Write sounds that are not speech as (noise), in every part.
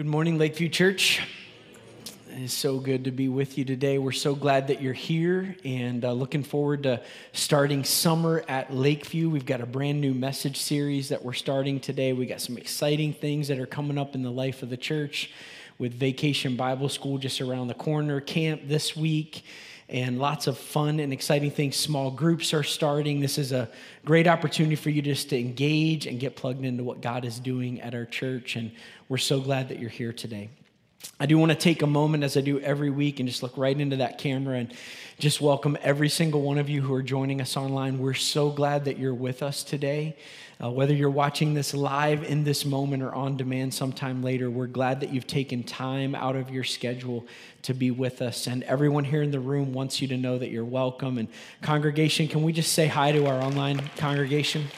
Good morning, Lakeview Church. It is so good to be with you today. We're so glad that you're here and uh, looking forward to starting summer at Lakeview. We've got a brand new message series that we're starting today. We got some exciting things that are coming up in the life of the church with Vacation Bible School just around the corner, camp this week and lots of fun and exciting things. Small groups are starting. This is a great opportunity for you just to engage and get plugged into what God is doing at our church. And we're so glad that you're here today. I do want to take a moment, as I do every week, and just look right into that camera and just welcome every single one of you who are joining us online. We're so glad that you're with us today. Uh, whether you're watching this live in this moment or on demand sometime later, we're glad that you've taken time out of your schedule to be with us. And everyone here in the room wants you to know that you're welcome. And, congregation, can we just say hi to our online congregation?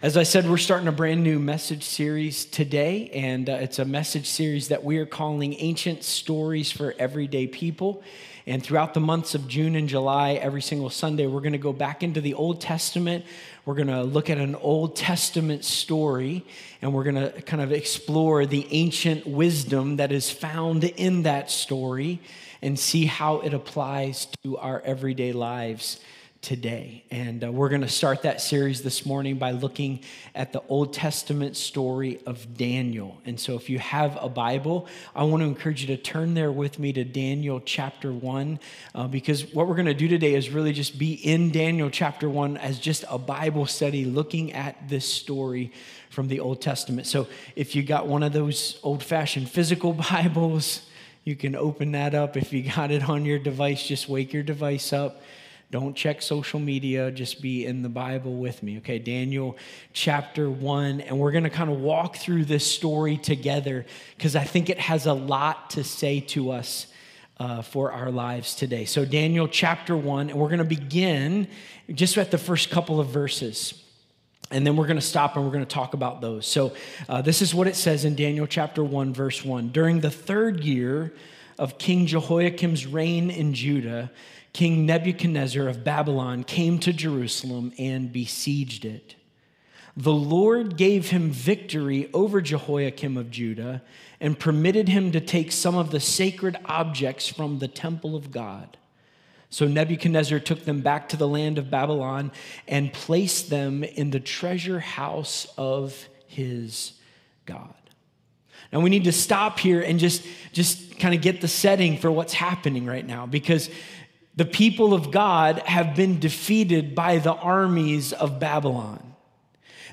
As I said, we're starting a brand new message series today, and uh, it's a message series that we are calling Ancient Stories for Everyday People. And throughout the months of June and July, every single Sunday, we're going to go back into the Old Testament. We're going to look at an Old Testament story, and we're going to kind of explore the ancient wisdom that is found in that story and see how it applies to our everyday lives today. And uh, we're going to start that series this morning by looking at the Old Testament story of Daniel. And so, if you have a Bible, I want to encourage you to turn there with me to Daniel chapter 1, uh, because what we're going to do today is really just be in Daniel chapter 1 as just a Bible study looking at this story from the Old Testament. So, if you got one of those old fashioned physical (laughs) Bibles, you can open that up. If you got it on your device, just wake your device up don't check social media, just be in the Bible with me. Okay, Daniel chapter 1. And we're going to kind of walk through this story together because I think it has a lot to say to us uh, for our lives today. So, Daniel chapter 1, and we're going to begin just at the first couple of verses. And then we're going to stop and we're going to talk about those. So, uh, this is what it says in Daniel chapter 1, verse 1. During the third year of King Jehoiakim's reign in Judah, King Nebuchadnezzar of Babylon came to Jerusalem and besieged it. The Lord gave him victory over Jehoiakim of Judah and permitted him to take some of the sacred objects from the temple of God. So Nebuchadnezzar took them back to the land of Babylon and placed them in the treasure house of his God. Now we need to stop here and just, just kind of get the setting for what's happening right now because the people of God have been defeated by the armies of Babylon.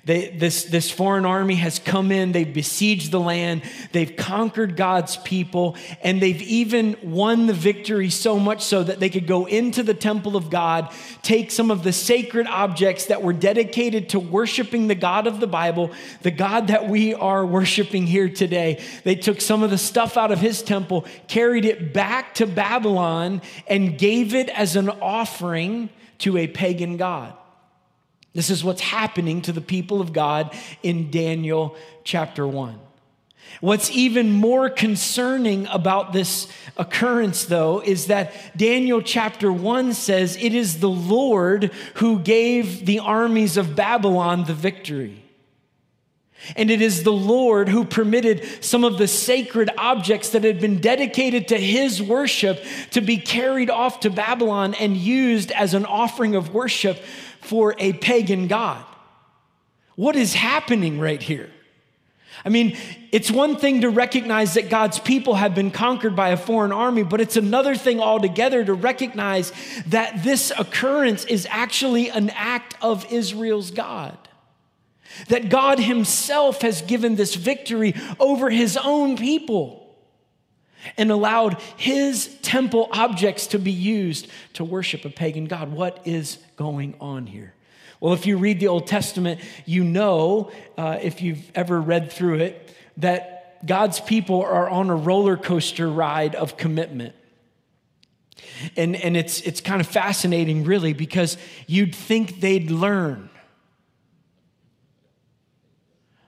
They, this, this foreign army has come in, they've besieged the land, they've conquered God's people, and they've even won the victory so much so that they could go into the temple of God, take some of the sacred objects that were dedicated to worshiping the God of the Bible, the God that we are worshiping here today. They took some of the stuff out of his temple, carried it back to Babylon, and gave it as an offering to a pagan God. This is what's happening to the people of God in Daniel chapter 1. What's even more concerning about this occurrence, though, is that Daniel chapter 1 says it is the Lord who gave the armies of Babylon the victory. And it is the Lord who permitted some of the sacred objects that had been dedicated to his worship to be carried off to Babylon and used as an offering of worship for a pagan God. What is happening right here? I mean, it's one thing to recognize that God's people have been conquered by a foreign army, but it's another thing altogether to recognize that this occurrence is actually an act of Israel's God. That God Himself has given this victory over His own people and allowed his temple objects to be used to worship a pagan God. What is going on here? Well, if you read the Old Testament, you know, uh, if you've ever read through it, that God's people are on a roller coaster ride of commitment. And, and it's, it's kind of fascinating, really, because you'd think they'd learn.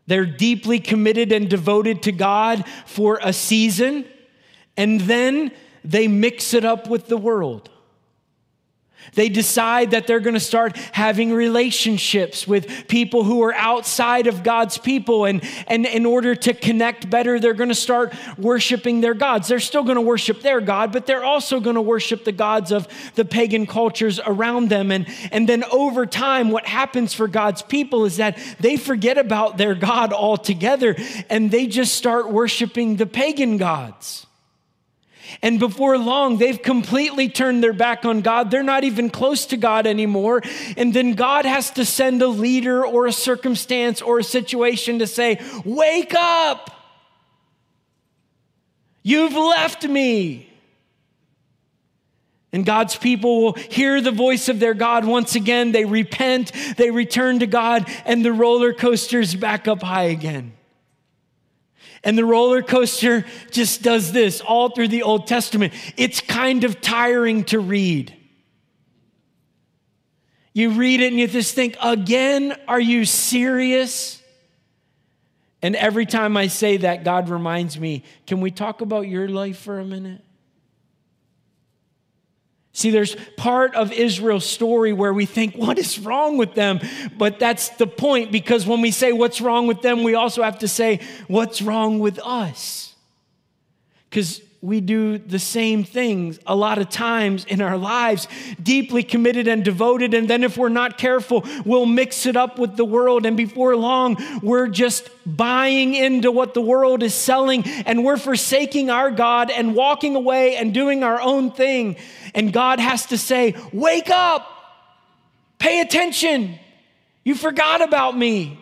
They're deeply committed and devoted to God for a season and then they mix it up with the world. They decide that they're going to start having relationships with people who are outside of God's people. And, and in order to connect better, they're going to start worshiping their gods. They're still going to worship their God, but they're also going to worship the gods of the pagan cultures around them. And, and then over time, what happens for God's people is that they forget about their God altogether and they just start worshiping the pagan gods. And before long, they've completely turned their back on God. They're not even close to God anymore. And then God has to send a leader or a circumstance or a situation to say, Wake up! You've left me. And God's people will hear the voice of their God once again. They repent, they return to God, and the roller coaster's back up high again. And the roller coaster just does this all through the Old Testament. It's kind of tiring to read. You read it and you just think, again, are you serious? And every time I say that, God reminds me, can we talk about your life for a minute? See, there's part of Israel's story where we think, what is wrong with them? But that's the point because when we say what's wrong with them, we also have to say, what's wrong with us? Because we do the same things a lot of times in our lives, deeply committed and devoted. And then, if we're not careful, we'll mix it up with the world. And before long, we're just buying into what the world is selling and we're forsaking our God and walking away and doing our own thing. And God has to say, Wake up, pay attention. You forgot about me.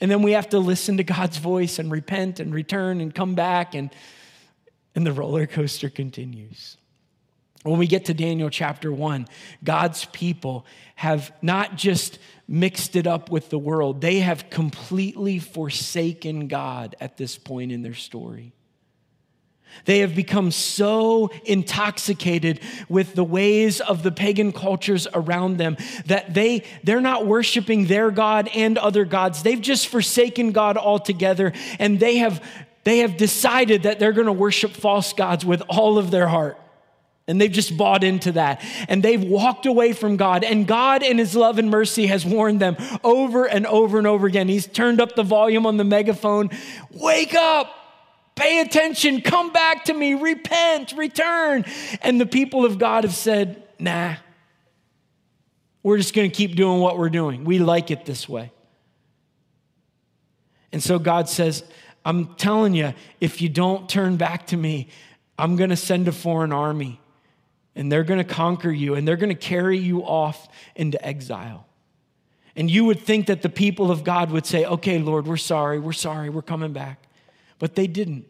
And then we have to listen to God's voice and repent and return and come back and and the roller coaster continues. When we get to Daniel chapter 1, God's people have not just mixed it up with the world, they have completely forsaken God at this point in their story. They have become so intoxicated with the ways of the pagan cultures around them that they, they're not worshiping their God and other gods. They've just forsaken God altogether and they have they have decided that they're going to worship false gods with all of their heart. And they've just bought into that. And they've walked away from God. And God, in His love and mercy, has warned them over and over and over again. He's turned up the volume on the megaphone Wake up! Pay attention! Come back to me! Repent! Return! And the people of God have said, Nah, we're just going to keep doing what we're doing. We like it this way. And so God says, I'm telling you, if you don't turn back to me, I'm going to send a foreign army and they're going to conquer you and they're going to carry you off into exile. And you would think that the people of God would say, Okay, Lord, we're sorry, we're sorry, we're coming back. But they didn't.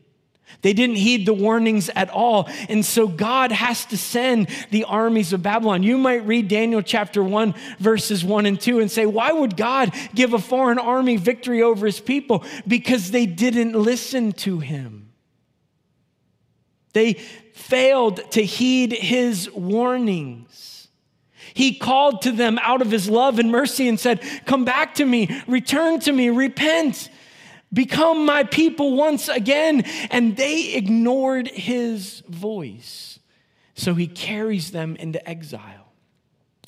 They didn't heed the warnings at all. And so God has to send the armies of Babylon. You might read Daniel chapter 1, verses 1 and 2, and say, Why would God give a foreign army victory over his people? Because they didn't listen to him. They failed to heed his warnings. He called to them out of his love and mercy and said, Come back to me, return to me, repent. Become my people once again. And they ignored his voice. So he carries them into exile.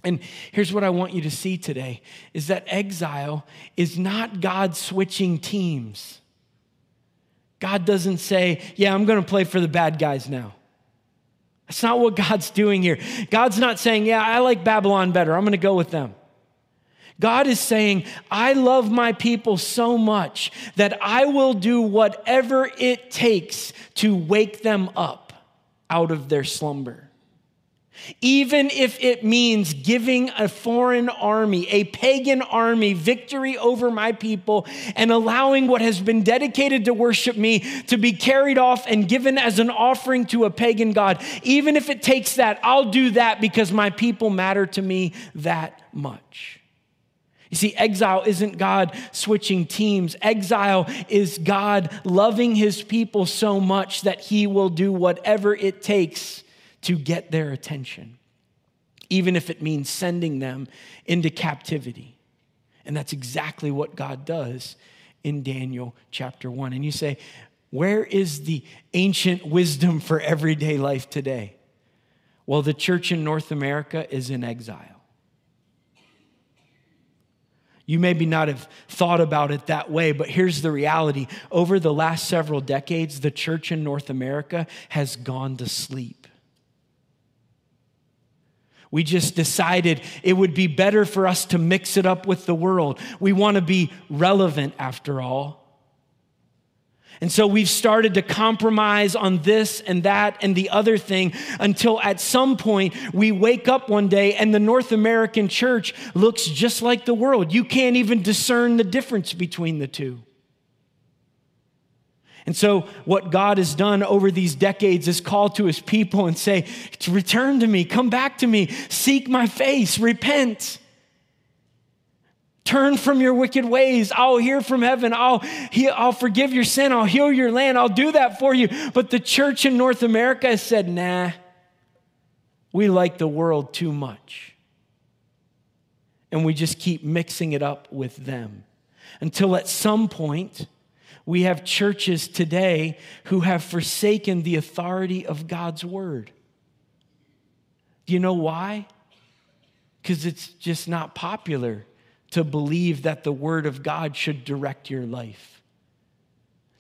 And here's what I want you to see today is that exile is not God switching teams. God doesn't say, "Yeah, I'm going to play for the bad guys now." That's not what God's doing here. God's not saying, "Yeah, I like Babylon better. I'm going to go with them." God is saying, I love my people so much that I will do whatever it takes to wake them up out of their slumber. Even if it means giving a foreign army, a pagan army, victory over my people and allowing what has been dedicated to worship me to be carried off and given as an offering to a pagan God, even if it takes that, I'll do that because my people matter to me that much. You see, exile isn't God switching teams. Exile is God loving his people so much that he will do whatever it takes to get their attention, even if it means sending them into captivity. And that's exactly what God does in Daniel chapter 1. And you say, where is the ancient wisdom for everyday life today? Well, the church in North America is in exile. You maybe not have thought about it that way, but here's the reality. Over the last several decades, the church in North America has gone to sleep. We just decided it would be better for us to mix it up with the world. We want to be relevant after all. And so we've started to compromise on this and that and the other thing until at some point we wake up one day and the North American church looks just like the world. You can't even discern the difference between the two. And so, what God has done over these decades is call to his people and say, Return to me, come back to me, seek my face, repent. Turn from your wicked ways. I'll hear from heaven. I'll, I'll forgive your sin. I'll heal your land. I'll do that for you. But the church in North America has said, nah, we like the world too much. And we just keep mixing it up with them until at some point, we have churches today who have forsaken the authority of God's word. Do you know why? Because it's just not popular to believe that the Word of God should direct your life.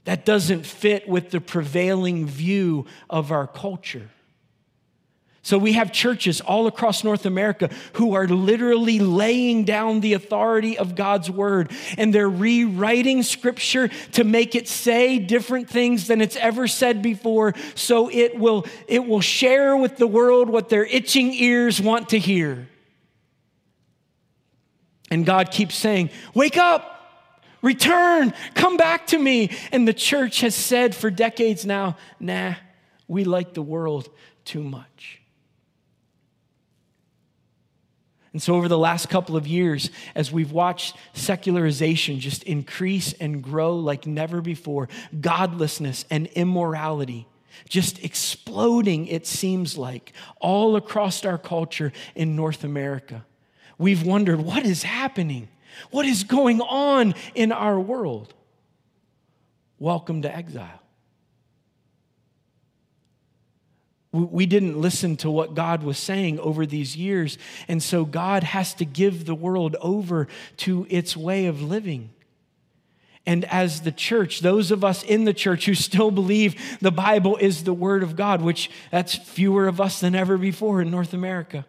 That doesn't fit with the prevailing view of our culture. So we have churches all across North America who are literally laying down the authority of God's word and they're rewriting scripture to make it say different things than it's ever said before so it will it will share with the world what their itching ears want to hear. And God keeps saying, Wake up, return, come back to me. And the church has said for decades now, Nah, we like the world too much. And so, over the last couple of years, as we've watched secularization just increase and grow like never before, godlessness and immorality just exploding, it seems like, all across our culture in North America we've wondered what is happening? What is going on in our world? Welcome to exile. We didn't listen to what God was saying over these years, and so God has to give the world over to its way of living. And as the church, those of us in the church who still believe the Bible is the Word of God, which that's fewer of us than ever before in North America.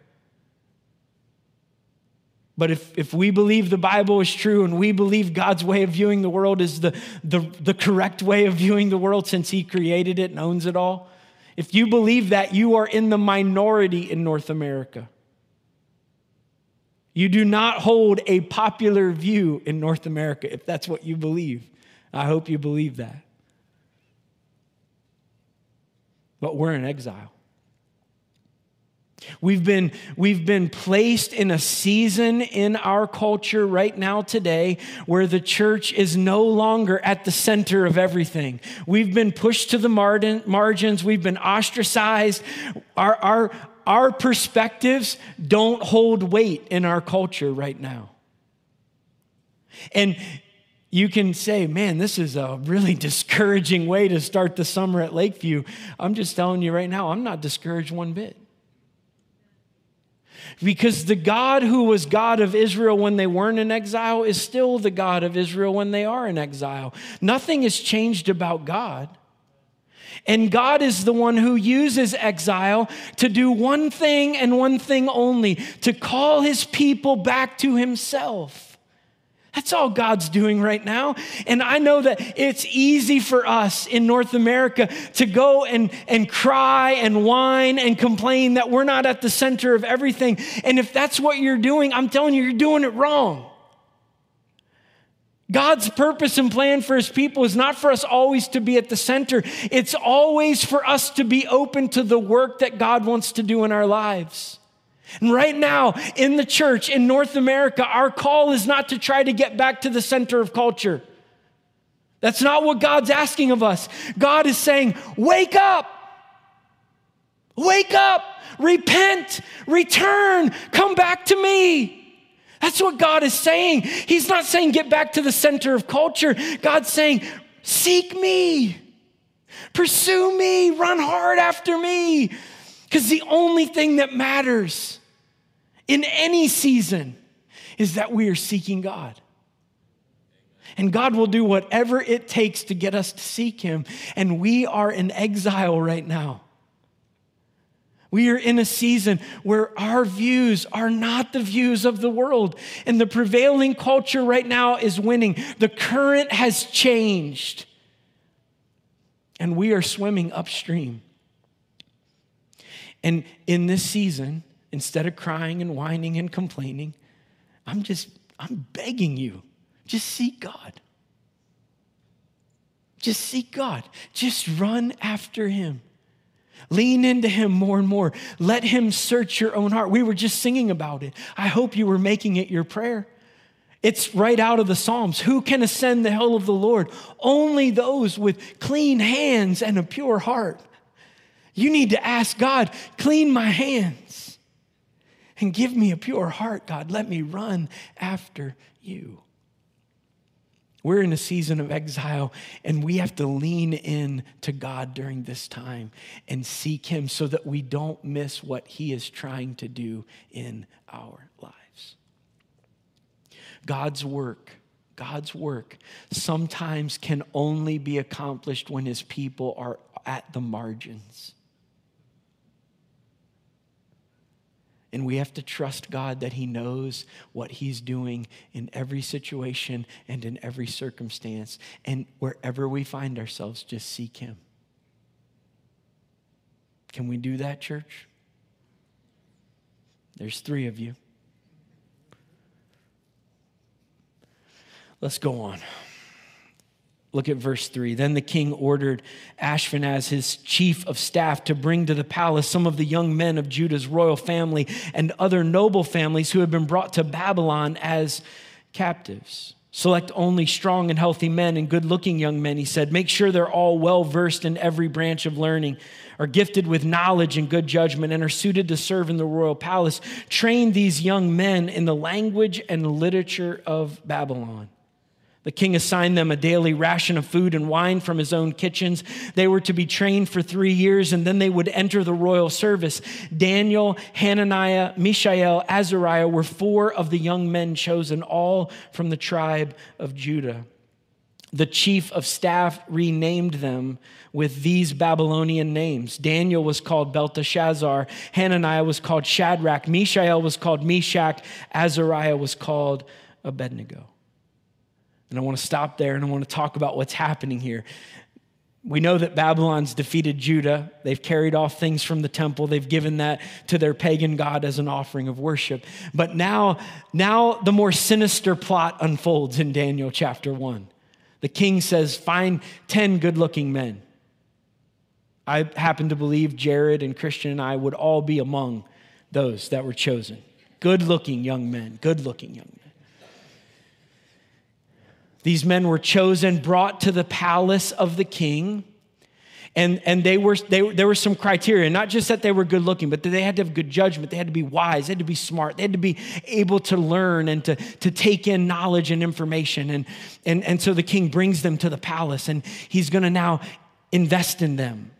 But if, if we believe the Bible is true and we believe God's way of viewing the world is the, the, the correct way of viewing the world since He created it and owns it all, if you believe that, you are in the minority in North America. You do not hold a popular view in North America if that's what you believe. I hope you believe that. But we're in exile. We've been, we've been placed in a season in our culture right now today where the church is no longer at the center of everything. We've been pushed to the margins, we've been ostracized. Our, our, our perspectives don't hold weight in our culture right now. And you can say, man, this is a really (laughs) discouraging way to start the summer at Lakeview. I'm just telling you right now, I'm not discouraged one bit. Because the God who was God of Israel when they weren't in exile is still the God of Israel when they are in exile. Nothing has changed about God. And God is the one who uses exile to do one thing and one thing only to call his people back to himself. That's all God's doing right now. And I know that it's easy for us in North America to go and, and cry and whine and complain that we're not at the center of everything. And if that's what you're doing, I'm telling you, you're doing it wrong. God's purpose and plan for his people is not for us always to be at the center. It's always for us to be open to the work that God wants to do in our lives. And right now, in the church in North America, our call is not to try to get back to the center of culture. That's not what God's asking of us. God is saying, Wake up! Wake up! Repent! Return! Come back to me! That's what God is saying. He's not saying get back to the center of culture. God's saying, Seek me! Pursue me! Run hard after me! Because the only thing that matters in any season is that we are seeking God. And God will do whatever it takes to get us to seek Him. And we are in exile right now. We are in a season where our views are not the views of the world. And the prevailing culture right now is winning. The current has changed. And we are swimming upstream. And in this season, instead of crying and whining and complaining, I'm just, I'm begging you, just seek God. Just seek God. Just run after Him. Lean into him more and more. Let him search your own heart. We were just singing about it. I hope you were making it your prayer. It's right out of the Psalms. Who can ascend the hill of the Lord? Only those with clean hands and a pure heart. You need to ask God, clean my hands and give me a pure heart, God. Let me run after you. We're in a season of exile, and we have to lean in to God during this time and seek Him so that we don't miss what He is trying to do in our lives. God's work, God's work sometimes can only be accomplished when His people are at the margins. And we have to trust God that He knows what He's doing in every situation and in every circumstance. And wherever we find ourselves, just seek Him. Can we do that, church? There's three of you. Let's go on. Look at verse 3. Then the king ordered Ashpenaz, his chief of staff, to bring to the palace some of the young men of Judah's royal family and other noble families who had been brought to Babylon as captives. Select only strong and healthy men and good looking young men, he said. Make sure they're all well versed in every branch of learning, are gifted with knowledge and good judgment, and are suited to serve in the royal palace. Train these young men in the language and literature of Babylon. The king assigned them a daily ration of food and wine from his own kitchens. They were to be trained for three years, and then they would enter the royal service. Daniel, Hananiah, Mishael, Azariah were four of the young men chosen, all from the tribe of Judah. The chief of staff renamed them with these Babylonian names. Daniel was called Belteshazzar, Hananiah was called Shadrach, Mishael was called Meshach, Azariah was called Abednego. And I want to stop there and I want to talk about what's happening here. We know that Babylon's defeated Judah. They've carried off things from the temple. They've given that to their pagan god as an offering of worship. But now, now the more sinister plot unfolds in Daniel chapter 1. The king says, Find 10 good looking men. I happen to believe Jared and Christian and I would all be among those that were chosen. Good looking young men, good looking young men. These men were chosen, brought to the palace of the king. And, and they were, they, there were some criteria, not just that they were good looking, but that they had to have good judgment. They had to be wise. They had to be smart. They had to be able to learn and to, to take in knowledge and information. And, and, and so the king brings them to the palace and he's going to now invest in them.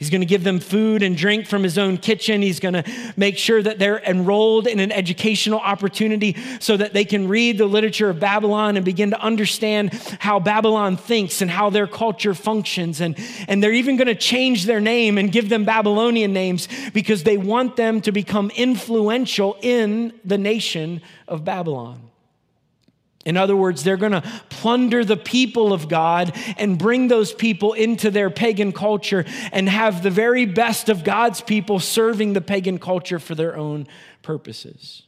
He's going to give them food and drink from his own kitchen. He's going to make sure that they're enrolled in an educational opportunity so that they can read the literature of Babylon and begin to understand how Babylon thinks and how their culture functions. And, and they're even going to change their name and give them Babylonian names because they want them to become influential in the nation of Babylon. In other words, they're going to plunder the people of God and bring those people into their pagan culture and have the very best of God's people serving the pagan culture for their own purposes.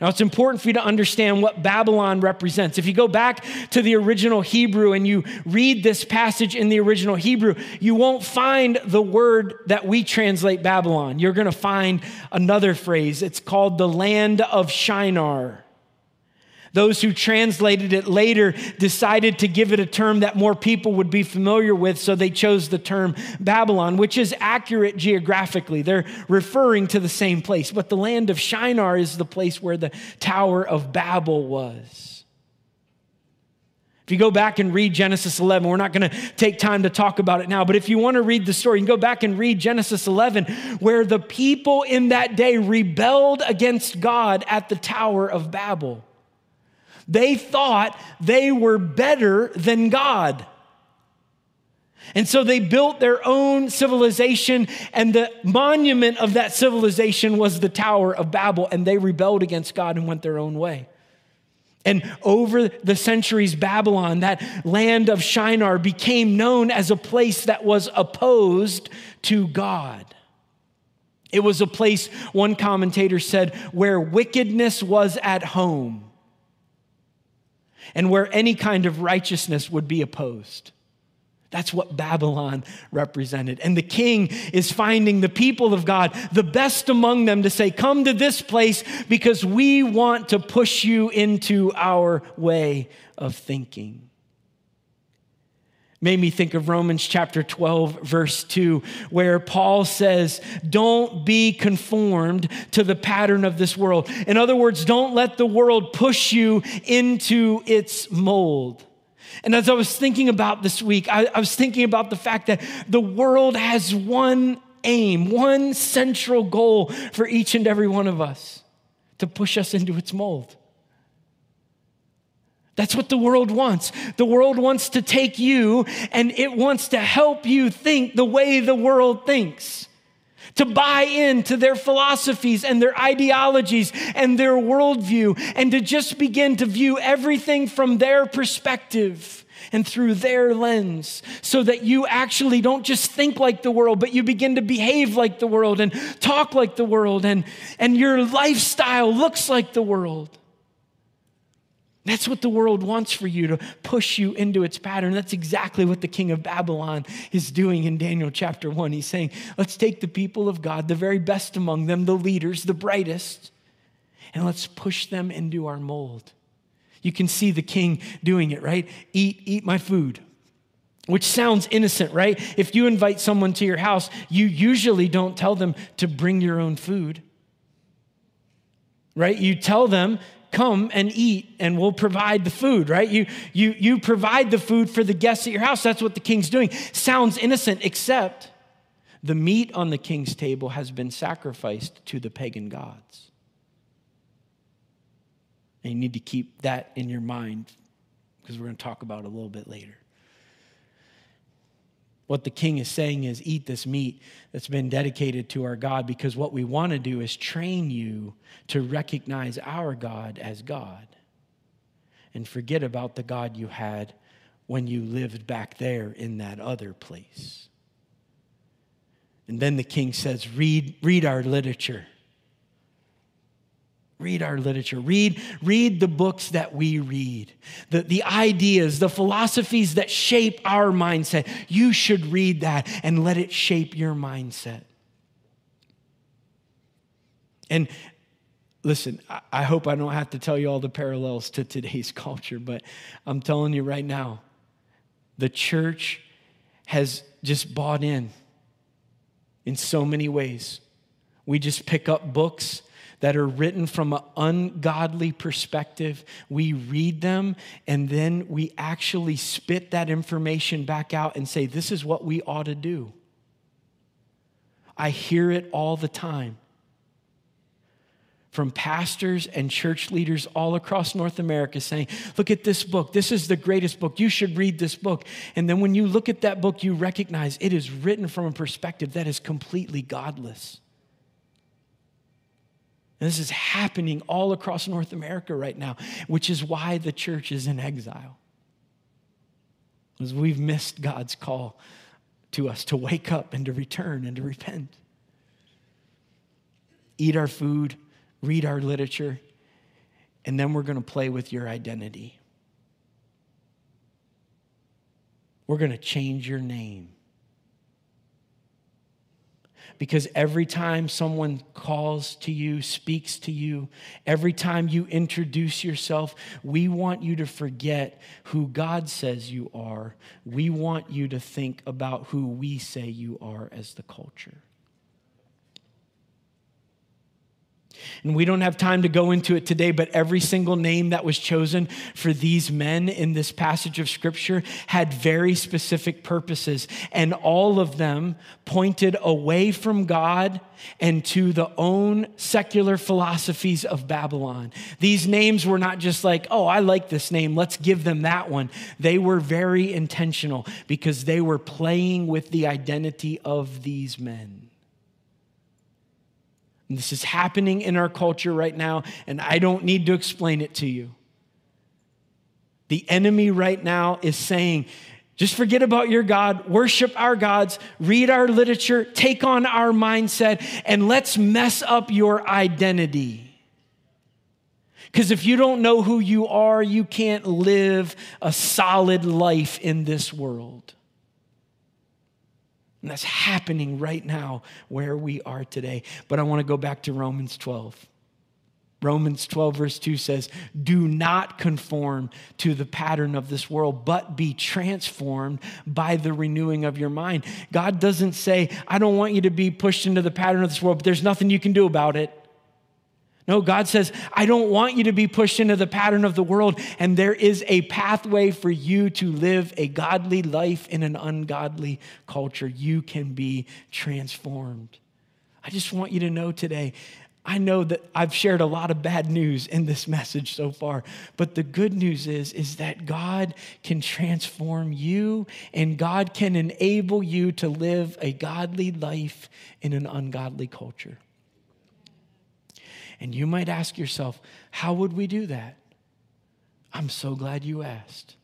Now, it's important for you to understand what Babylon represents. If you go back to the original Hebrew and you read this passage in the original Hebrew, you won't find the word that we translate Babylon. You're going to find another phrase. It's called the land of Shinar. Those who translated it later decided to give it a term that more people would be familiar with, so they chose the term Babylon, which is accurate geographically. They're referring to the same place, but the land of Shinar is the place where the Tower of Babel was. If you go back and read Genesis 11, we're not going to take time to talk about it now, but if you want to read the story, you can go back and read Genesis 11, where the people in that day rebelled against God at the Tower of Babel. They thought they were better than God. And so they built their own civilization, and the monument of that civilization was the Tower of Babel, and they rebelled against God and went their own way. And over the centuries, Babylon, that land of Shinar, became known as a place that was opposed to God. It was a place, one commentator said, where wickedness was at home and where any kind of righteousness would be opposed. That's what Babylon represented. And the king is finding the people of God, the best among them, to say, Come to this place because we want to push you into our way of thinking. Made me think of Romans chapter 12, verse 2, where Paul says, Don't be conformed to the pattern of this world. In other words, don't let the world push you into its mold. And as I was thinking about this week, I, I was thinking about the fact that the world has one aim, one central goal for each and every one of us to push us into its mold. That's what the world wants. The world wants to take you and it wants to help you think the way the world thinks, to buy into their philosophies and their ideologies and their worldview, and to just begin to view everything from their perspective and through their lens so that you actually don't just think like the world, but you begin to behave like the world and talk like the world, and, and your lifestyle looks like the world. That's what the world wants for you to push you into its pattern. That's exactly what the king of Babylon is doing in Daniel chapter 1. He's saying, let's take the people of God, the very best among them, the leaders, the brightest, and let's push them into our mold. You can see the king doing it, right? Eat, eat my food. Which sounds innocent, right? If you invite someone to your house, you usually don't tell them to bring your own food. Right? You tell them, come and eat and we'll provide the food, right? You, you, you provide the food for the guests at your house. That's what the king's doing. Sounds innocent, except the meat on the king's table has been sacrificed to the pagan gods. And you need to keep that in your mind because we're going to talk about it a little bit later. What the king is saying is eat this meat that's been dedicated to our God because what we want to do is train you to recognize our God as God and forget about the God you had when you lived back there in that other place. And then the king says, read, read our literature. Read our literature. Read, read the books that we read, the, the ideas, the philosophies that shape our mindset. You should read that and let it shape your mindset. And listen, I hope I don't have to tell you all the parallels to today's (laughs) culture, but I'm telling you right now, the church has just bought in in so many ways. We just pick up books that are written from an ungodly perspective. We read them and then we actually spit that information back out and say, This is what we ought to do. I hear it all the time from pastors and church leaders all across North America saying, Look at this book. This is the greatest book. You should read this book. And then when you look at that book, you recognize it is written from a perspective that is completely godless. And this is happening all across North America right now, which is why the church is in exile. Because we've missed God's call to us to wake up and to return and to repent. Eat our food, read our literature, and then we're going to play with your identity. We're going to change your name. Because every time someone calls to you, speaks to you, every time you introduce yourself, we want you to forget who God says you are. We want you to think about who we say you are as the culture. And we don't have time to go into it today, but every single name that was chosen for these men in this passage of scripture had very specific purposes. And all of them pointed away from God and to the own secular philosophies of Babylon. These names were not just like, oh, I like this name, let's give them that one. They were very intentional because they were playing with the identity of these men. And this is happening in our culture right now, and I don't need to explain it to you. The enemy right now is saying, just forget about your God, worship our gods, read our literature, take on our mindset, and let's mess up your identity. Because if you don't know who you are, you can't live a solid life in this world. And that's happening right now where we are today. But I want to go back to Romans 12. Romans 12, verse 2 says, Do not conform to the pattern of this world, but be transformed by the renewing of your mind. God doesn't say, I don't want you to be pushed into the pattern of this world, but there's nothing you can do about it. No, God says, I don't want you to be pushed into the pattern of the world, and there is a pathway for you to live a godly life in an ungodly culture. You can be transformed. I just want you to know today. I know that I've shared a lot of bad news in this message so far, but the good news is is that God can transform you and God can enable you to live a godly life in an ungodly culture. And you might ask yourself, how would we do that? I'm so glad you asked.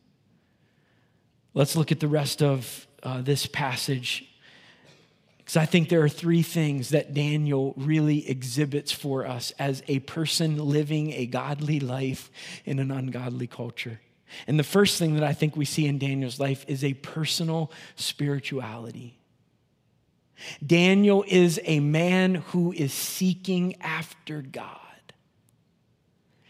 Let's look at the rest of uh, this passage. Because I think there are three things that Daniel really exhibits for us as a person living a godly life in an ungodly culture. And the first thing that I think we see in Daniel's life is a personal spirituality. Daniel is a man who is seeking after God.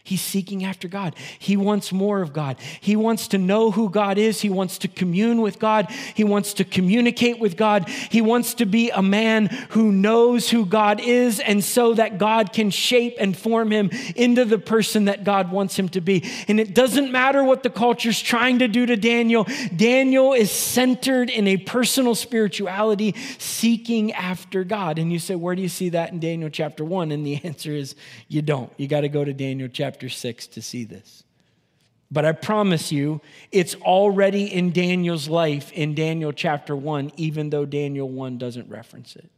He's seeking after God. He wants more of God. He wants to know who God is. He wants to commune with God. He wants to communicate with God. He wants to be a man who knows who God is, and so that God can shape and form him into the person that God wants him to be. And it doesn't matter what the culture's trying to do to Daniel, Daniel is centered in a personal spirituality, seeking after God. And you say, Where do you see that in Daniel chapter 1? And the (laughs) answer is, You don't. You got to go to Daniel chapter chapter 6 to see this. But I promise you, it's already in Daniel's life in Daniel chapter 1, even though Daniel 1 doesn't reference it.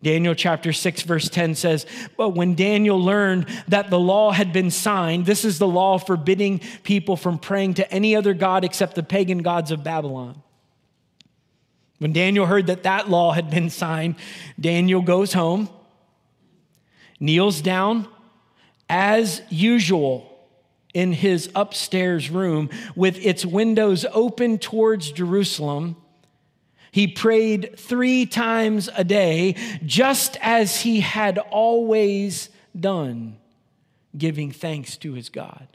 Daniel chapter 6, verse 10 says, But when Daniel learned that the law had been signed, this is the law forbidding people from praying to any other God except the pagan gods of Babylon. When Daniel heard that that law had been signed, Daniel goes home, kneels down, as usual in his upstairs room with its windows open towards Jerusalem. He prayed three times a day, just as he had always done, giving thanks to his God.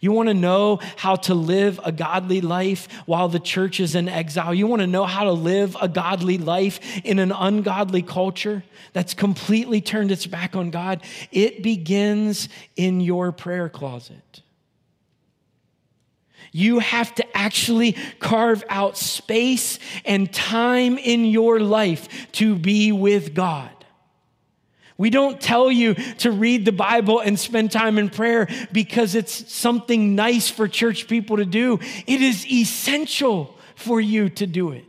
You want to know how to live a godly life while the church is in exile? You want to know how to live a godly life in an ungodly culture that's completely turned its back on God? It begins in your prayer closet. You have to actually carve out space and time in your life to be with God. We don't tell you to read the Bible and spend time in prayer because it's something nice for church people to do. It is essential for you to do it.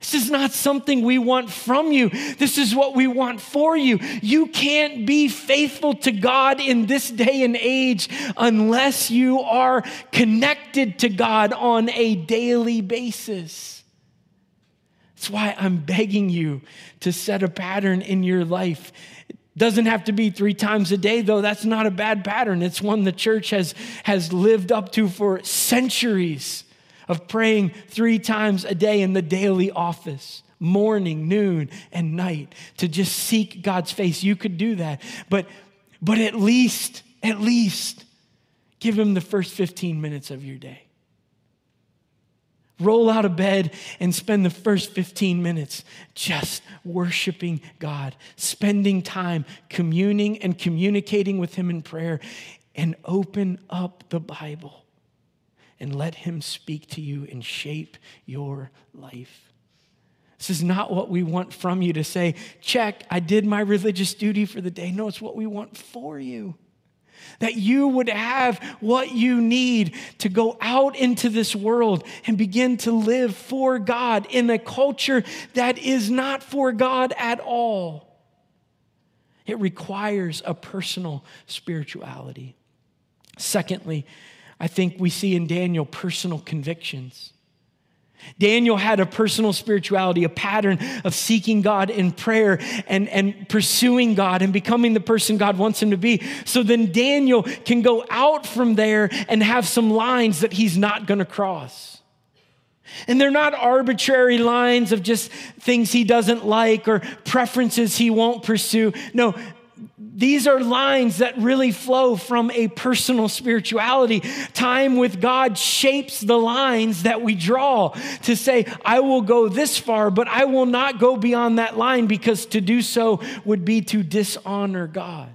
This is not something we want from you. This is what we want for you. You can't be faithful to God in this day and age unless you are connected to God on a daily basis. That's why I'm begging you to set a pattern in your life. It doesn't have to be three times a day, though. That's not a bad pattern. It's one the church has, has lived up to for centuries of praying three times a day in the daily office morning, noon, and night to just seek God's face. You could do that. But, but at least, at least, give Him the first 15 minutes of your day. Roll out of bed and spend the first 15 minutes just worshiping God, spending time communing and communicating with Him in prayer, and open up the Bible and let Him speak to you and shape your life. This is not what we want from you to say, check, I did my religious duty for the day. No, it's what we want for you that you would have what you need to go out into this world and begin to live for God in a culture that is not for God at all. It requires a personal spirituality. Secondly, I think we see in Daniel personal convictions. Daniel had a personal spirituality, a pattern of seeking God in prayer and, and pursuing God and becoming the person God wants him to be. So then Daniel can go out from there and have some lines that he's not going to cross. And they're not arbitrary lines of just things he doesn't like or preferences he won't pursue. No, these are lines that really flow from a personal spirituality. Time with God shapes the lines that we draw to say, I will go this far, but I will not go beyond that line because to do so would be to dishonor God.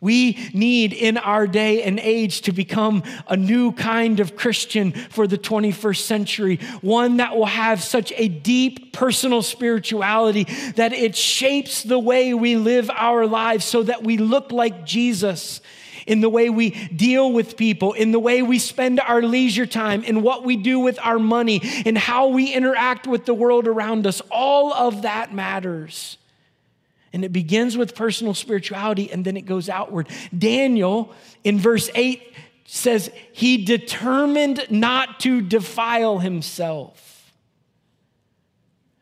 We need in our day and age to become a new kind of Christian for the 21st century, one that will have such a deep personal spirituality that it shapes the way we live our lives so that we look like Jesus in the way we deal with people, in the way we spend our leisure time, in what we do with our money, in how we interact with the world around us. All of that matters. And it begins with personal spirituality and then it goes outward. Daniel in verse 8 says, He determined not to defile himself.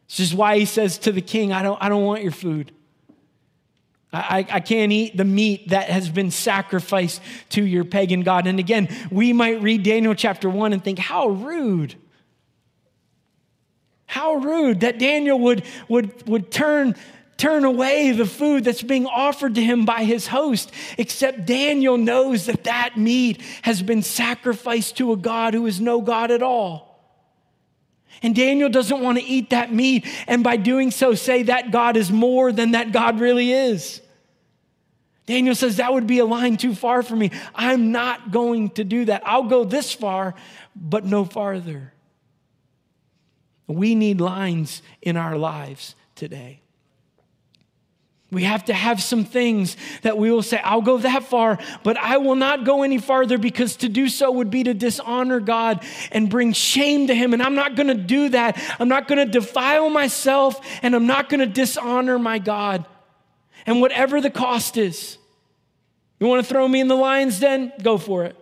This is why he says to the king, I don't, I don't want your food. I, I can't eat the meat that has been sacrificed to your pagan God. And again, we might read Daniel chapter 1 and think, How rude. How rude that Daniel would, would, would turn turn away the food that's being offered to him by his host, except Daniel knows that that meat has been sacrificed to a God who is no God at all. And Daniel doesn't want to eat that meat, and by doing so, say that God is more than that God really is. Daniel says, That would be a line too far for me. I'm not going to do that. I'll go this far, but no farther. We need lines in our lives today. We have to have some things that we will say, I'll go that far, but I will not go any farther because to do so would be to dishonor God and bring shame to Him. And I'm not going to do that. I'm not going to defile myself and I'm not going to dishonor my God. And whatever the cost is, you want to throw me in the lion's den? Go for it.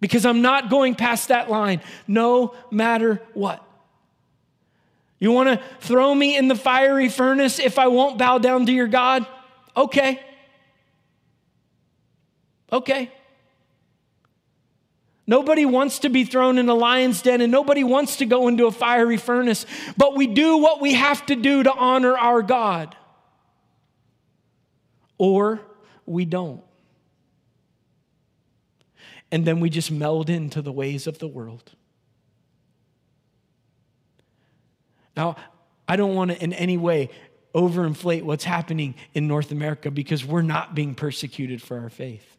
Because I'm not going past that line, no matter what. You want to throw me in the fiery furnace if I won't bow down to your God? Okay. Okay. Nobody wants to be thrown in a lion's den and nobody wants to go into a fiery furnace, but we do what we have to do to honor our God. Or we don't. And then we just meld into the ways of the world. Now, I don't want to in any way overinflate what's happening in North America because we're not being persecuted for our faith.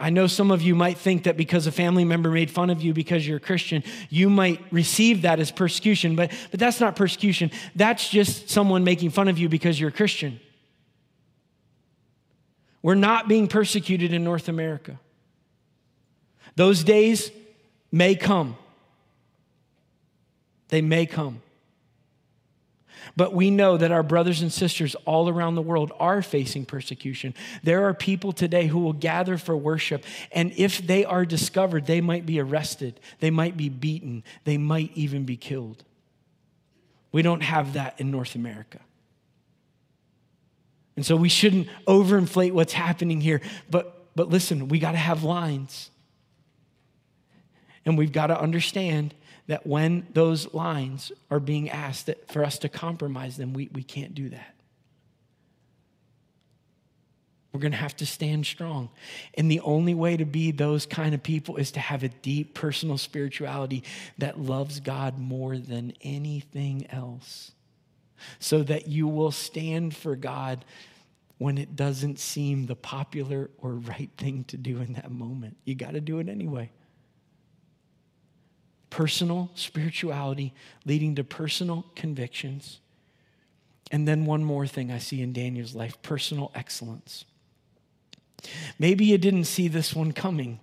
I know some of you might think that because a family member made fun of you because you're a Christian, you might receive that as persecution, but, but that's not persecution. That's just someone making fun of you because you're a Christian. We're not being persecuted in North America. Those days may come. They may come. But we know that our brothers and sisters all around the world are facing persecution. There are people today who will gather for worship, and if they are discovered, they might be arrested, they might be beaten, they might even be killed. We don't have that in North America. And so we shouldn't overinflate what's happening here. But, but listen, we got to have lines. And we've got to understand that when those lines are being asked for us to compromise them, we, we can't do that. We're going to have to stand strong. And the only way to be those kind of people is to have a deep personal spirituality that loves God more than anything else. So that you will stand for God when it doesn't seem the popular or (laughs) right thing to do in that moment. You got to do it anyway. Personal spirituality leading to personal convictions. And then one more thing I see in Daniel's life personal excellence. Maybe you didn't see this one coming.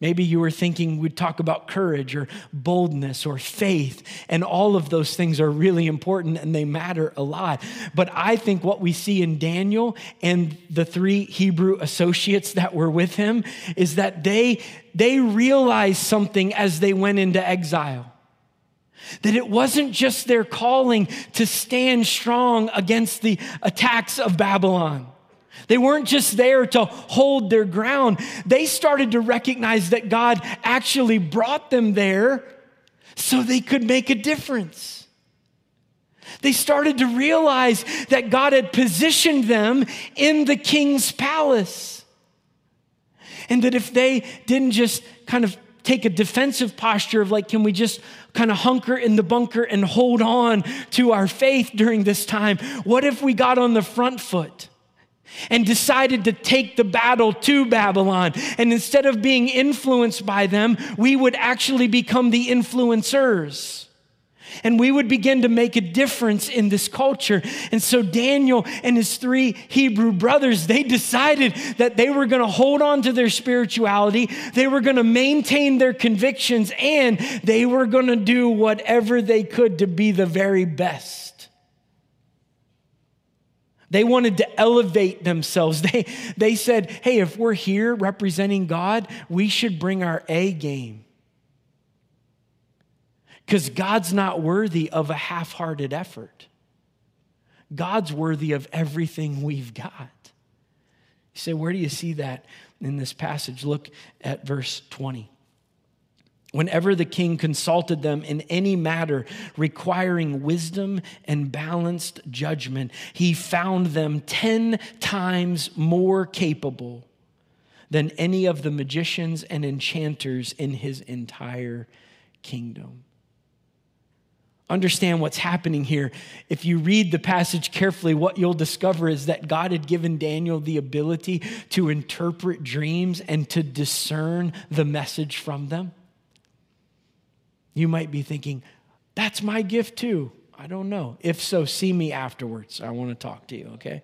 Maybe you were thinking we'd talk about courage or boldness or faith, and all of those things are really important and they matter a lot. But I think what we see in Daniel and the three Hebrew associates that were with him is that they, they realized something as they went into exile. That it wasn't just their calling to stand strong against the attacks of Babylon they weren't just there to hold their ground. They started to recognize that God actually brought them there so they could make a difference. They started to realize that God had positioned them in the king's palace. And that if they didn't just kind of take a defensive posture of like, can we just kind of hunker in the bunker and hold on to our faith during this time? What if we got on the front foot? And decided to take the battle to Babylon. And instead of being influenced by them, we would actually become the influencers. And we would begin to make a difference in this culture. And so Daniel and his three Hebrew brothers, they decided that they were going to hold on to their spirituality, they were going to maintain their convictions, and they were going to do whatever they could to be the very best. They wanted to elevate themselves. (laughs) They, they said, hey, if we're here representing God, we should bring our A game. Because God's not worthy of a half hearted effort, God's worthy of everything we've got. You say, where do you see that in this passage? Look at verse 20. Whenever the king consulted them in any matter requiring wisdom and balanced judgment, he found them 10 times more capable than any of the magicians and enchanters in his entire kingdom. Understand what's happening here. If you read the passage carefully, what you'll discover is that God had given Daniel the ability to interpret dreams and to discern the message from them. You might be thinking, that's my gift too. I don't know. If so, see me afterwards. I want to talk to you, okay?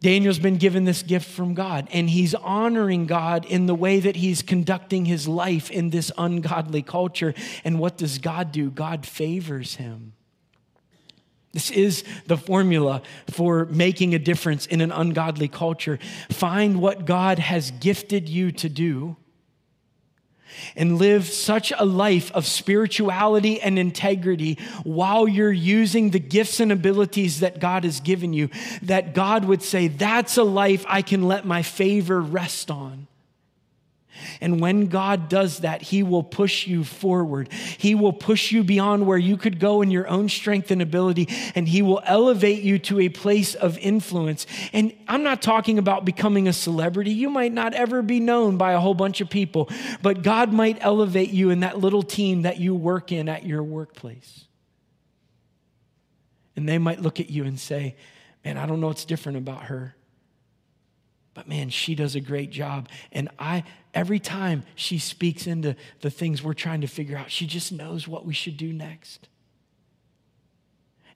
Daniel's been given this gift from God, and he's honoring God in the way that he's conducting his life in this ungodly culture. And what does God do? God favors him. This is the formula for making a difference in an ungodly culture. Find what God has gifted you to do and live such a life of spirituality and integrity while you're using the gifts and abilities that God has given you, that God would say, That's a life I can let my favor rest on. And when God does that, He will push you forward. He will push you beyond where you could go in your own strength and ability, and He will elevate you to a place of influence. And I'm not talking about becoming a celebrity. You might not ever be known by a whole bunch of people, but God might elevate you in that little team that you work in at your workplace. And they might look at you and say, Man, I don't know what's different about her. But man, she does a great job. And I, every time she speaks into the things we're trying to figure out, she just knows what we should do next.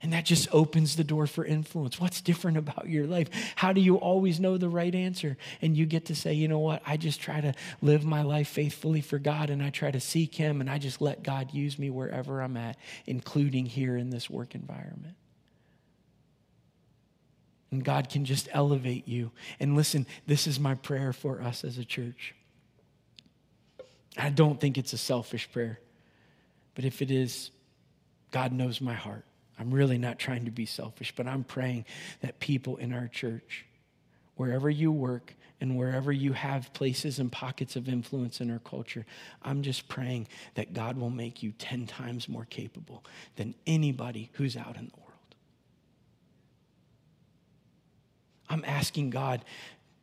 And that just opens the door for influence. What's different about your life? How do you always know the right answer? And you get to say, you know what? I just try to live my life faithfully for God and I try to seek Him and I just let God use me wherever I'm at, including here in this work environment. And God can just elevate you. And listen, this is my prayer for us as a church. I don't think it's a selfish prayer, but if it is, God knows my heart. I'm really not trying to be selfish, but I'm praying that people in our church, wherever you work and wherever you have places and pockets of influence in our culture, I'm just praying that God will make you 10 times more capable than anybody who's out in the world. I'm asking God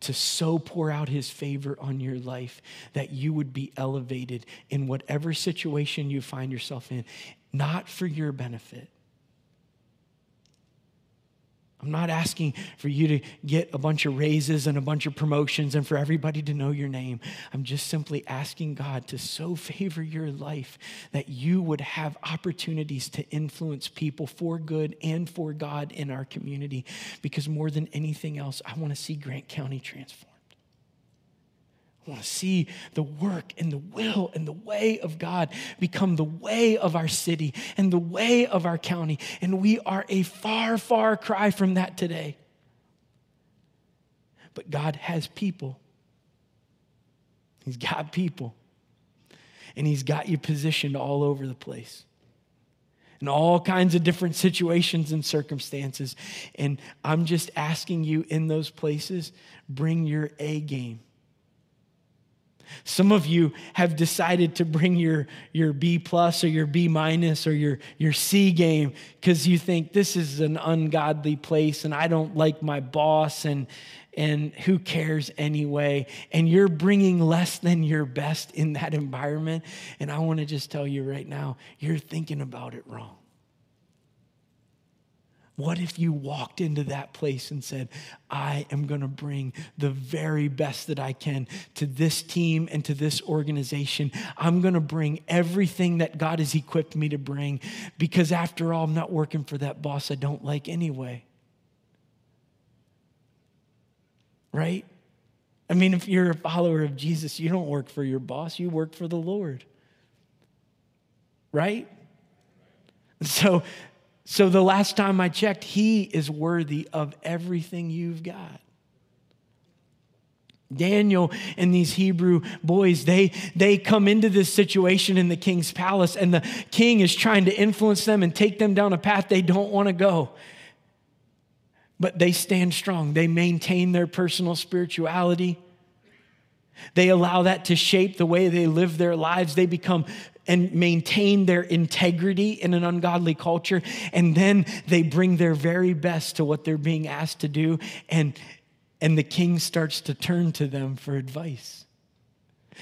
to so pour out his favor on your life that you would be elevated in whatever situation you find yourself in, not for your benefit. I'm not asking for you to get a bunch of raises and a bunch of promotions and for everybody to know your name. I'm just simply asking God to so favor your life that you would have opportunities to influence people for good and for God in our community. Because more than anything else, I want to see Grant County transformed. I want to see the work and the will and the way of God become the way of our city and the way of our county. And we are a far, far cry from that today. But God has people. He's got people. And He's got you positioned all over the place in all kinds of different situations and circumstances. And I'm just asking you in those places, bring your A game. Some of you have decided to bring your, your B plus or your B minus or your, your C game because you think this is an ungodly place and I don't like my boss and, and who cares anyway? And you're bringing less than your best in that environment. And I want to just tell you right now, you're thinking about it wrong. What if you walked into that place and said, I am going to bring the very best that I can to this team and to this organization? I'm going to bring everything that God has equipped me to bring because, after all, I'm not working for that boss I don't like anyway. Right? I mean, if you're a follower of Jesus, you don't work for your boss, you work for the Lord. Right? So so the last time I checked, he is worthy of everything you've got. Daniel and these Hebrew boys, they, they come into this situation in the king's palace, and the king is trying to influence them and take them down a path they don't want to go. But they stand strong. They maintain their personal spirituality. They allow that to shape the way they live their lives. They become and maintain their integrity in an ungodly culture. And then they bring their very best to what they're being asked to do. And, and the king starts to turn to them for advice.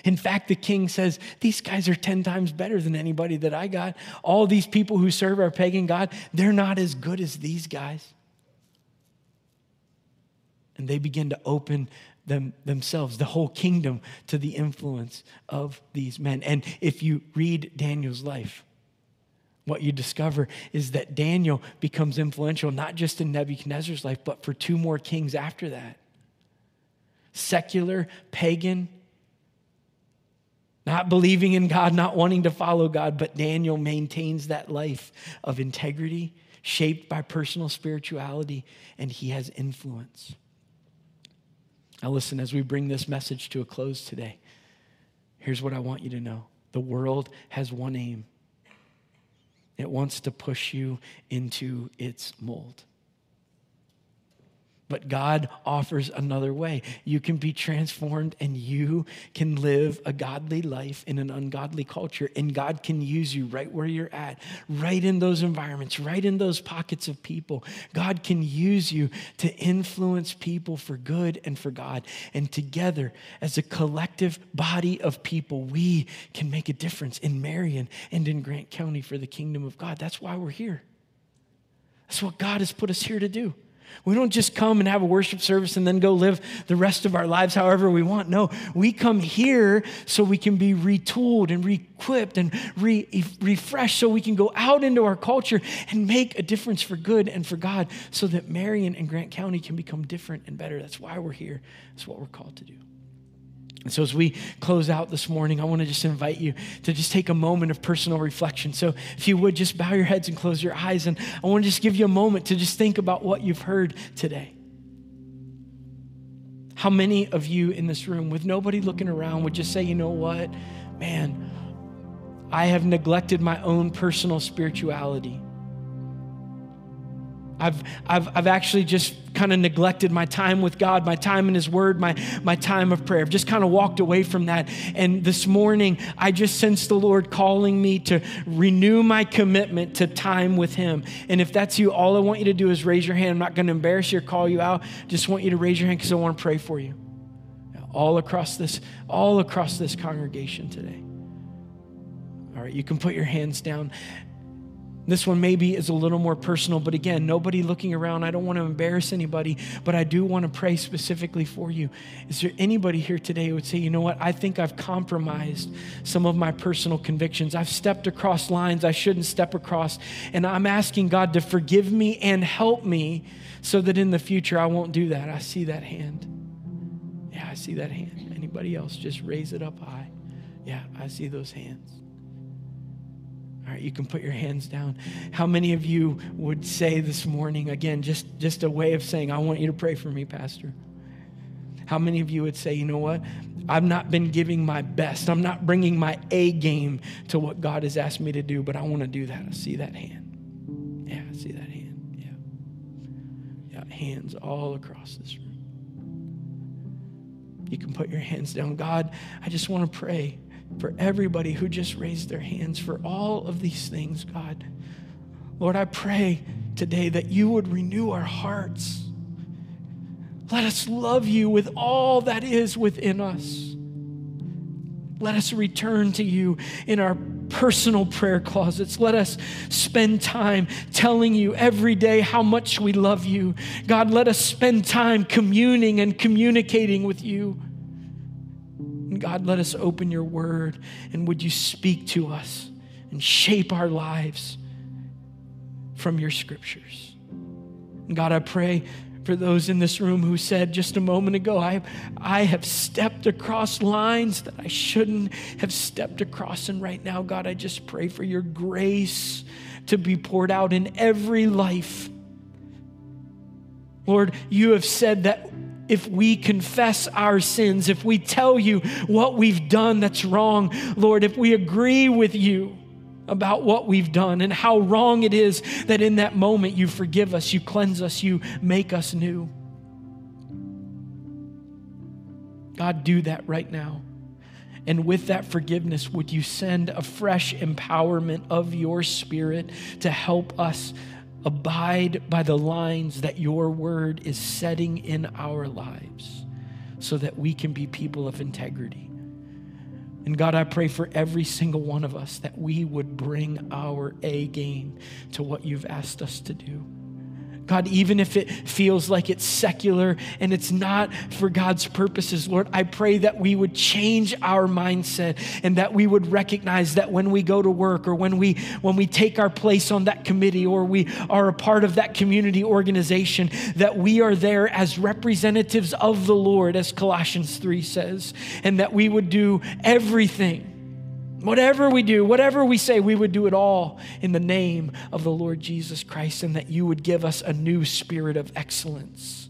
In fact, the king says, These guys are 10 times better than anybody that I got. All these people who serve our pagan God, they're not as good as these guys. And they begin to open them, themselves, the whole kingdom, to the influence of these men. And if you read Daniel's life, what you discover is that Daniel becomes influential not just in Nebuchadnezzar's life, but for two more kings after that. Secular, pagan, not believing in God, not wanting to follow God, but Daniel maintains that life of integrity, shaped by personal spirituality, and he has influence. Now, listen, as we bring this message to a close today, here's what I want you to know the world has one aim it wants to push you into its mold. But God offers another way. You can be transformed and you can live a godly life in an ungodly culture. And God can use you right where you're at, right in those environments, right in those pockets of people. God can use you to influence people for good and for God. And together, as a collective body of people, we can make a difference in Marion and in Grant County for the kingdom of God. That's why we're here. That's what God has put us here to do. We don't just come and have a worship service and then go live the rest of our lives however we want. No, we come here so we can be retooled and re-equipped and re- refreshed so we can go out into our culture and make a difference for good and for God so that Marion and Grant County can become different and better. That's why we're here. That's what we're called to do. And so, as we close out this morning, I want to just invite you to just take a moment of personal reflection. So, if you would just bow your heads and close your eyes, and I want to just give you a moment to just think about what you've heard today. How many of you in this room, with nobody looking around, would just say, you know what, man, I have neglected my own personal spirituality. I've, I've, I've actually just kind of neglected my time with God, my time in His Word, my, my time of prayer. I've just kind of walked away from that. And this morning, I just sensed the Lord calling me to renew my commitment to time with Him. And if that's you, all I want you to do is raise your hand. I'm not going to embarrass you or call you out. Just want you to raise your hand because I want to pray for you. All across this, all across this congregation today. All right, you can put your hands down. This one maybe is a little more personal, but again, nobody looking around. I don't want to embarrass anybody, but I do want to pray specifically for you. Is there anybody here today who would say, you know what? I think I've compromised some of my personal convictions. I've stepped across lines I shouldn't step across, and I'm asking God to forgive me and help me so that in the future I won't do that. I see that hand. Yeah, I see that hand. Anybody else? Just raise it up high. Yeah, I see those hands. All right, you can put your hands down. How many of you would say this morning, again, just, just a way of saying, I want you to pray for me, Pastor? How many of you would say, you know what? I've not been giving my best. I'm not bringing my A game to what God has asked me to do, but I want to do that. I see that hand. Yeah, I see that hand. Yeah. Yeah, hands all across this room. You can put your hands down. God, I just want to pray for everybody who just raised their hands for all of these things, God. Lord, I pray today that you would renew our hearts. Let us love you with all that is within us. Let us return to you in our personal prayer closets. Let us spend time telling you every day how much we love you. God, let us spend time communing and communicating with you. God, let us open your word and would you speak to us and shape our lives from your scriptures. And God, I pray for those in this room who said just a moment ago, I, I have stepped across lines that I shouldn't have stepped across. And right now, God, I just pray for your grace to be poured out in every life. Lord, you have said that if we confess our sins, if we tell you what we've done that's wrong, Lord, if we agree with you about what we've done and how wrong it is that in that moment you forgive us, you cleanse us, you make us new. God, do that right now. And with that forgiveness, would you send a fresh empowerment of your spirit to help us abide by the lines that your word is setting in our lives so that we can be people of integrity. And God, I pray for every single one of us that we would bring our A game to what you've asked us to do. God, even if it feels like it's secular and it's not for God's purposes, Lord, I pray that we would change our mindset and that we would recognize that when we go to work or when we when we take our place on that committee or we are a part of that community organization, that we are there as representatives of the Lord, as Colossians 3 says, and that we would do everything Whatever we do, whatever we say, we would do it all in the name of the Lord Jesus Christ, and that you would give us a new spirit of excellence.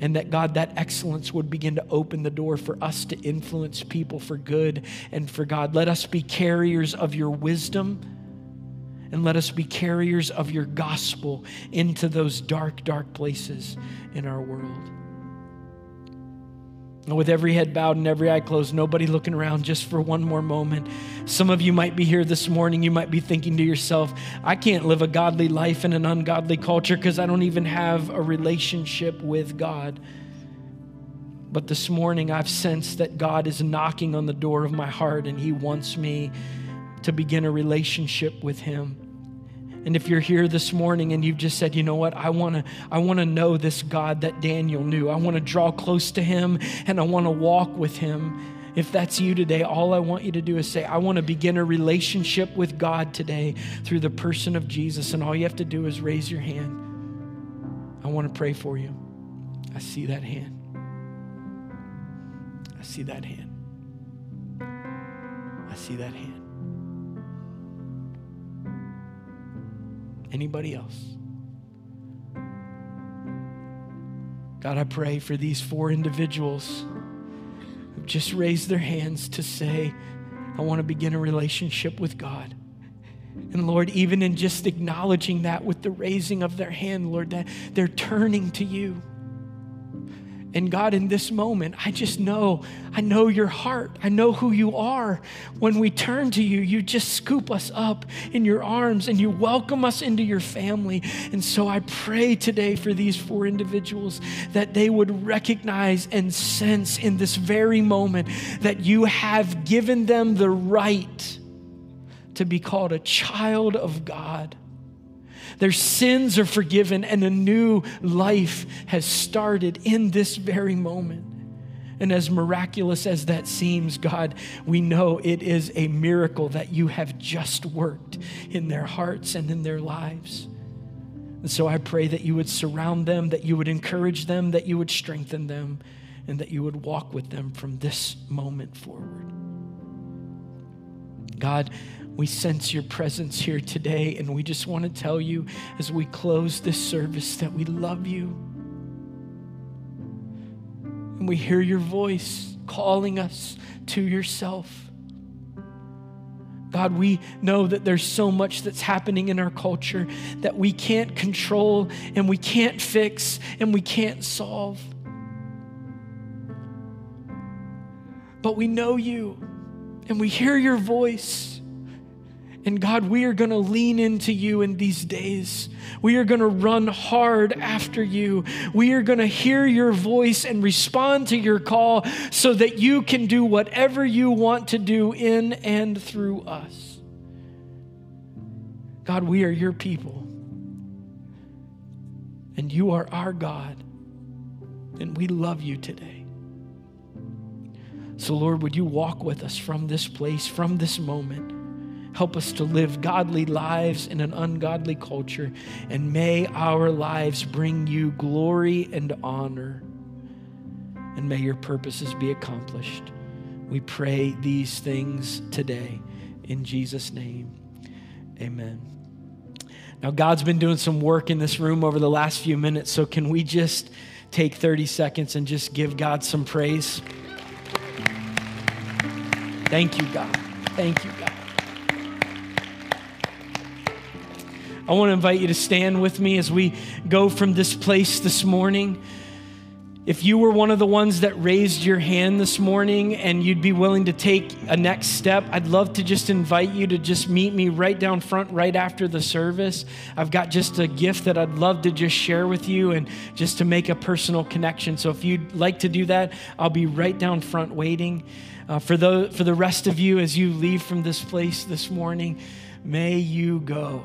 And that God, that excellence would begin to open the door for us to influence people for good and for God. Let us be carriers of your wisdom and let us be carriers of your gospel into those dark, dark places in our world with every head bowed and every eye closed, nobody looking around just for one more moment. Some of you might be here this morning. You might be thinking to yourself, I can't live a godly life in an ungodly culture because I don't even have a relationship with God. But this morning, I've sensed that God is knocking on the door of my heart and He wants me to begin a relationship with Him. And if you're here this morning and you've just said, you know what, I want to I want to know this God that Daniel knew. I want to draw close to him and I want to walk with him. If that's you today, all I want you to do is say, I want to begin a relationship with God today through the person of Jesus. And all you have to do is raise your hand. I want to pray for you. I see that hand. I see that hand. I see that hand. Anybody else? God, I pray for these four individuals who just raised their hands to say, I want to begin a relationship with God. And Lord, even in just acknowledging that with the raising of their hand, Lord, that they're turning to you. And God, in this moment, I just know, I know your heart. I know who you are. When we turn to you, you just scoop us up in your arms and you welcome us into your family. And so I pray today for these four individuals that they would recognize and sense in this very moment that you have given them the right to be called a child of God their sins are forgiven, and a new life has started in this very moment. And as miraculous as that seems, God, we know it is a miracle that you have just worked in their hearts and in their lives. And so I pray that you would surround them, that you would encourage them, that you would strengthen them, and that you would walk with them from this moment forward. God, we sense your presence here today, and we just want to tell you as we close this service that we love you. And we hear your voice calling us to yourself. God, we know that there's so much that's happening in our culture that we can't control and we can't fix and we can't solve. But we know you and we hear your voice. And God, we are going to lean into you in these days. We are going to run hard after you. We are going to hear your voice and respond to your call so that you can do whatever you want to do in and through us. God, we are your people. And you are our God. And we love you today. So, Lord, would you walk with us from this place, from this moment? Help us to live godly lives in an ungodly culture. And may our lives bring you glory and honor. And may your purposes be accomplished. We pray these things today. In Jesus' name, amen. Now, God's been doing some work in this room over the last few minutes, so can we just take 30 seconds and just give God some praise? Thank you, God. Thank you, God. I want to invite you to stand with me as we go from this place this morning. If you were one of the ones that raised your hand this morning and you'd be willing to take a next step, I'd love to just invite you to just meet me right down front right after the service. I've got just a gift that I'd love to just share with you and just to make a personal connection. So if you'd like to do that, I'll be right down front waiting. Uh, for, the, for the rest of you, as you leave from this place this morning, may you go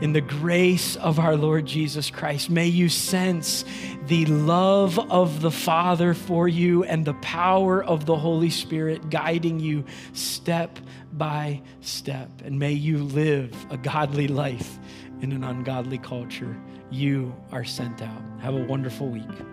in the grace of our Lord Jesus Christ. May you sense the love of the Father for you and the power of the Holy Spirit guiding you step by step. And may you live a godly life in an ungodly culture. You are sent out. Have a wonderful week.